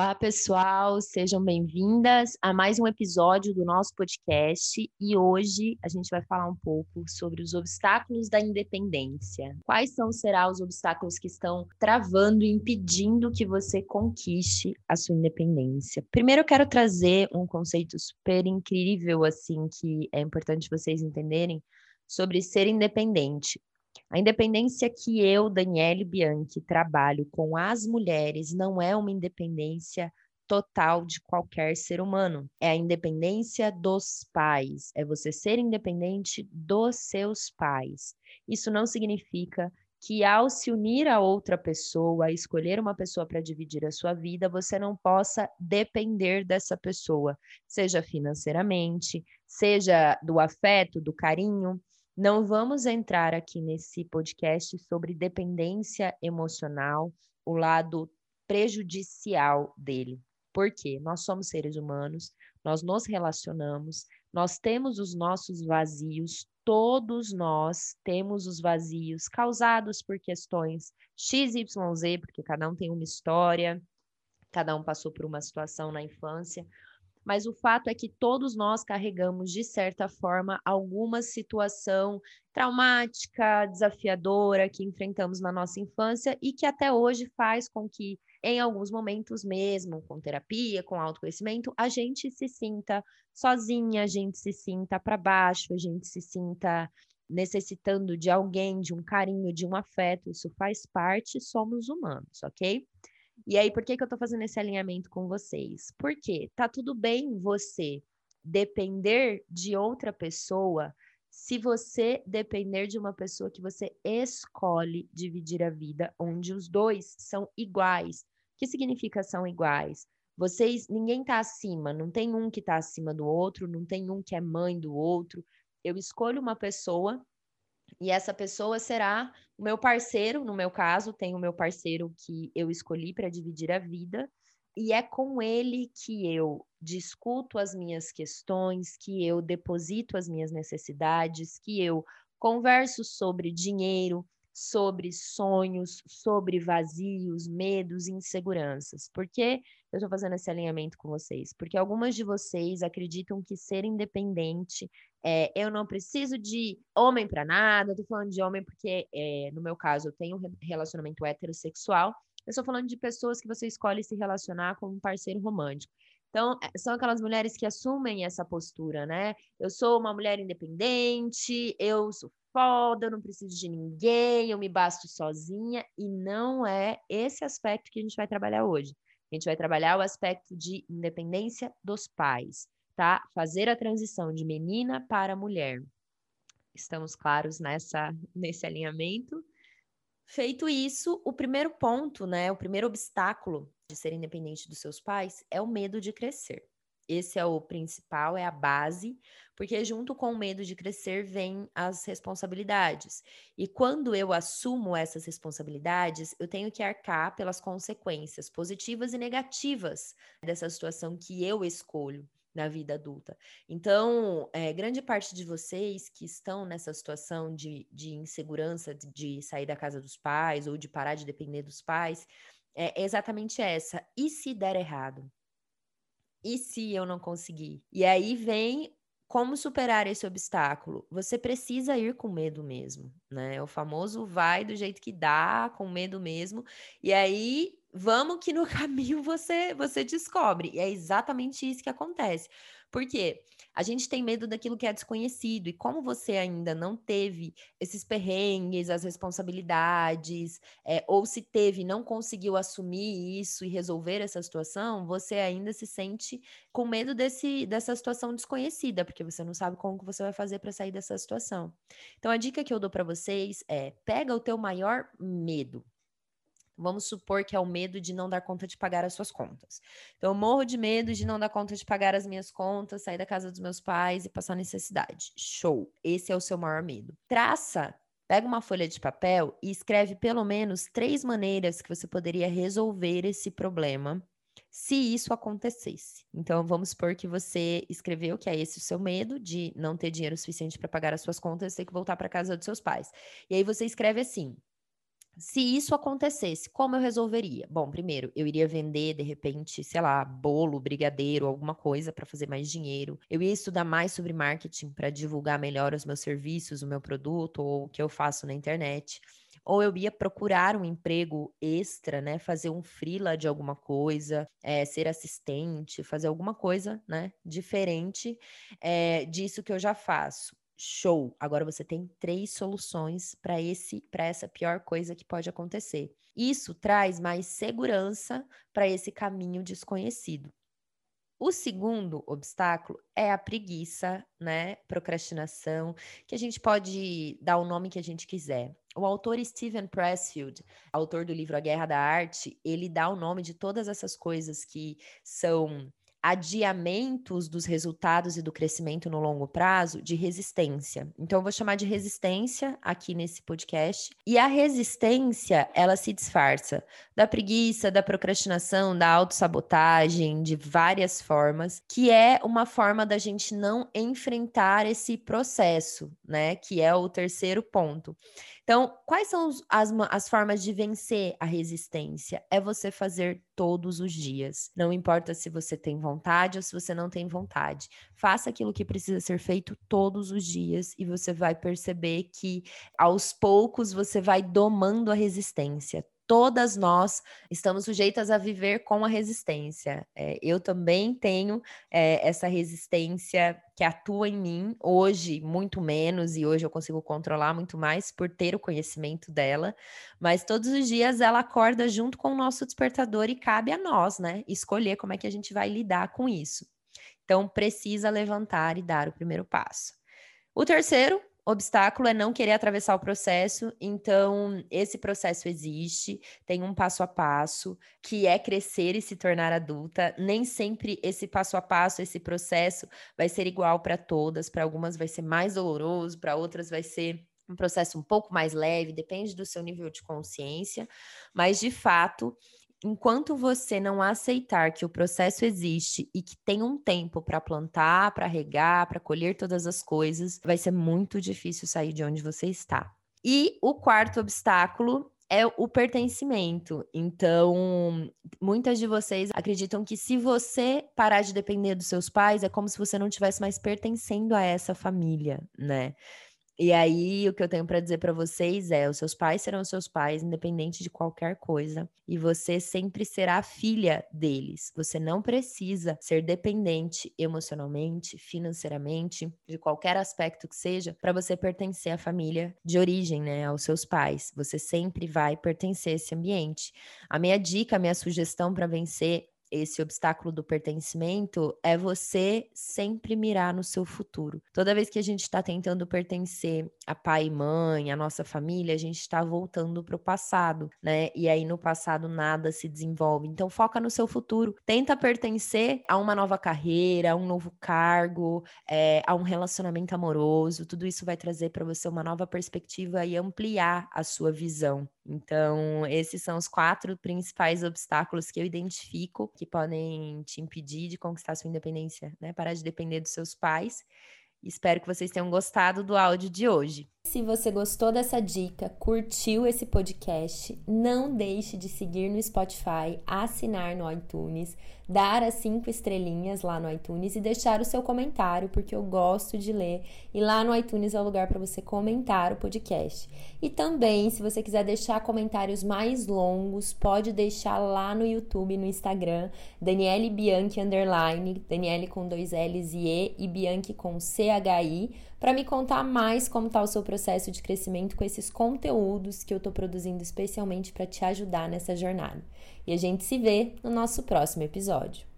Olá, pessoal, sejam bem-vindas a mais um episódio do nosso podcast e hoje a gente vai falar um pouco sobre os obstáculos da independência. Quais são será os obstáculos que estão travando e impedindo que você conquiste a sua independência? Primeiro eu quero trazer um conceito super incrível assim que é importante vocês entenderem sobre ser independente. A independência que eu, Daniele Bianchi, trabalho com as mulheres não é uma independência total de qualquer ser humano. É a independência dos pais, é você ser independente dos seus pais. Isso não significa que ao se unir a outra pessoa, a escolher uma pessoa para dividir a sua vida, você não possa depender dessa pessoa, seja financeiramente, seja do afeto, do carinho, não vamos entrar aqui nesse podcast sobre dependência emocional, o lado prejudicial dele. Por quê? Nós somos seres humanos, nós nos relacionamos, nós temos os nossos vazios, todos nós temos os vazios causados por questões XYZ, porque cada um tem uma história, cada um passou por uma situação na infância, mas o fato é que todos nós carregamos, de certa forma, alguma situação traumática, desafiadora que enfrentamos na nossa infância e que até hoje faz com que, em alguns momentos mesmo, com terapia, com autoconhecimento, a gente se sinta sozinha, a gente se sinta para baixo, a gente se sinta necessitando de alguém, de um carinho, de um afeto. Isso faz parte, somos humanos, ok? E aí, por que, que eu estou fazendo esse alinhamento com vocês? Porque tá tudo bem você depender de outra pessoa se você depender de uma pessoa que você escolhe dividir a vida, onde os dois são iguais. O que significa são iguais? Vocês, ninguém está acima, não tem um que está acima do outro, não tem um que é mãe do outro. Eu escolho uma pessoa e essa pessoa será o meu parceiro, no meu caso, tem o meu parceiro que eu escolhi para dividir a vida, e é com ele que eu discuto as minhas questões, que eu deposito as minhas necessidades, que eu converso sobre dinheiro, sobre sonhos, sobre vazios, medos inseguranças. Por que eu estou fazendo esse alinhamento com vocês? Porque algumas de vocês acreditam que ser independente é, eu não preciso de homem para nada, estou falando de homem porque, é, no meu caso, eu tenho um relacionamento heterossexual. Eu estou falando de pessoas que você escolhe se relacionar com um parceiro romântico. Então, é, são aquelas mulheres que assumem essa postura, né? Eu sou uma mulher independente, eu sou foda, eu não preciso de ninguém, eu me basto sozinha, e não é esse aspecto que a gente vai trabalhar hoje. A gente vai trabalhar o aspecto de independência dos pais tá? Fazer a transição de menina para mulher. Estamos claros nessa nesse alinhamento? Feito isso, o primeiro ponto, né, o primeiro obstáculo de ser independente dos seus pais é o medo de crescer. Esse é o principal, é a base, porque junto com o medo de crescer vem as responsabilidades. E quando eu assumo essas responsabilidades, eu tenho que arcar pelas consequências positivas e negativas dessa situação que eu escolho na vida adulta. Então, é, grande parte de vocês que estão nessa situação de, de insegurança de, de, sair da casa dos pais ou de parar de depender dos pais, é exatamente essa. E se der errado? E se eu não conseguir? E aí vem como superar esse obstáculo? Você precisa ir com medo mesmo, né? O famoso vai do jeito que dá, com medo mesmo. E aí vamos que no caminho você você descobre. E é exatamente isso que acontece. Por quê? A gente tem medo daquilo que é desconhecido, e como você ainda não teve esses perrengues, as responsabilidades, é, ou se teve não conseguiu assumir isso e resolver essa situação, você ainda se sente com medo desse, dessa situação desconhecida, porque você não sabe como que você vai fazer para sair dessa situação. Então, a dica que eu dou para vocês é: pega o teu maior medo, Vamos supor que é o medo de não dar conta de pagar as suas contas. Então, eu morro de medo de não dar conta de pagar as minhas contas, sair da casa dos meus pais e passar necessidade. Show! Esse é o seu maior medo. Traça, pega uma folha de papel e escreve pelo menos três maneiras que você poderia resolver esse problema se isso acontecesse. Então, vamos supor que você escreveu que é esse o seu medo de não ter dinheiro suficiente para pagar as suas contas e ter que voltar para casa dos seus pais. E aí você escreve assim: se isso acontecesse, como eu resolveria? Bom, primeiro, eu iria vender, de repente, sei lá, bolo, brigadeiro, alguma coisa para fazer mais dinheiro. Eu ia estudar mais sobre marketing para divulgar melhor os meus serviços, o meu produto ou o que eu faço na internet ou eu ia procurar um emprego extra, né? Fazer um freela de alguma coisa, é, ser assistente, fazer alguma coisa, né? Diferente é, disso que eu já faço. Show! Agora você tem três soluções para esse, para essa pior coisa que pode acontecer. Isso traz mais segurança para esse caminho desconhecido. O segundo obstáculo é a preguiça, né? Procrastinação, que a gente pode dar o nome que a gente quiser. O autor Steven Pressfield, autor do livro A Guerra da Arte, ele dá o nome de todas essas coisas que são adiamentos dos resultados e do crescimento no longo prazo de resistência. Então, eu vou chamar de resistência aqui nesse podcast. E a resistência, ela se disfarça da preguiça, da procrastinação, da autossabotagem, de várias formas, que é uma forma da gente não enfrentar esse processo, né? Que é o terceiro ponto. Então, quais são as, as formas de vencer a resistência? É você fazer todos os dias. Não importa se você tem vontade ou se você não tem vontade. Faça aquilo que precisa ser feito todos os dias e você vai perceber que aos poucos você vai domando a resistência todas nós estamos sujeitas a viver com a resistência. É, eu também tenho é, essa resistência que atua em mim, hoje muito menos, e hoje eu consigo controlar muito mais por ter o conhecimento dela, mas todos os dias ela acorda junto com o nosso despertador e cabe a nós, né, escolher como é que a gente vai lidar com isso. Então, precisa levantar e dar o primeiro passo. O terceiro obstáculo é não querer atravessar o processo, então esse processo existe, tem um passo a passo, que é crescer e se tornar adulta. Nem sempre esse passo a passo, esse processo vai ser igual para todas, para algumas vai ser mais doloroso, para outras vai ser um processo um pouco mais leve, depende do seu nível de consciência, mas de fato enquanto você não aceitar que o processo existe e que tem um tempo para plantar, para regar, para colher todas as coisas, vai ser muito difícil sair de onde você está. E o quarto obstáculo é o pertencimento. Então, muitas de vocês acreditam que se você parar de depender dos seus pais, é como se você não tivesse mais pertencendo a essa família, né? E aí, o que eu tenho para dizer para vocês é: os seus pais serão seus pais, independente de qualquer coisa, e você sempre será filha deles. Você não precisa ser dependente emocionalmente, financeiramente, de qualquer aspecto que seja, para você pertencer à família de origem, né, aos seus pais. Você sempre vai pertencer a esse ambiente. A minha dica, a minha sugestão para vencer esse obstáculo do pertencimento é você sempre mirar no seu futuro. Toda vez que a gente está tentando pertencer a pai e mãe, a nossa família, a gente está voltando para o passado, né? E aí no passado nada se desenvolve. Então foca no seu futuro. Tenta pertencer a uma nova carreira, a um novo cargo, é, a um relacionamento amoroso. Tudo isso vai trazer para você uma nova perspectiva e ampliar a sua visão. Então, esses são os quatro principais obstáculos que eu identifico que podem te impedir de conquistar sua independência, né? Parar de depender dos seus pais. Espero que vocês tenham gostado do áudio de hoje. Se você gostou dessa dica, curtiu esse podcast, não deixe de seguir no Spotify, assinar no iTunes, dar as cinco estrelinhas lá no iTunes e deixar o seu comentário, porque eu gosto de ler. E lá no iTunes é o lugar para você comentar o podcast. E também, se você quiser deixar comentários mais longos, pode deixar lá no YouTube, no Instagram, Daniele Bianchi underline, Daniele com dois L's e E e Bianchi com C-H-I para me contar mais como está o seu processo de crescimento com esses conteúdos que eu estou produzindo especialmente para te ajudar nessa jornada. E a gente se vê no nosso próximo episódio.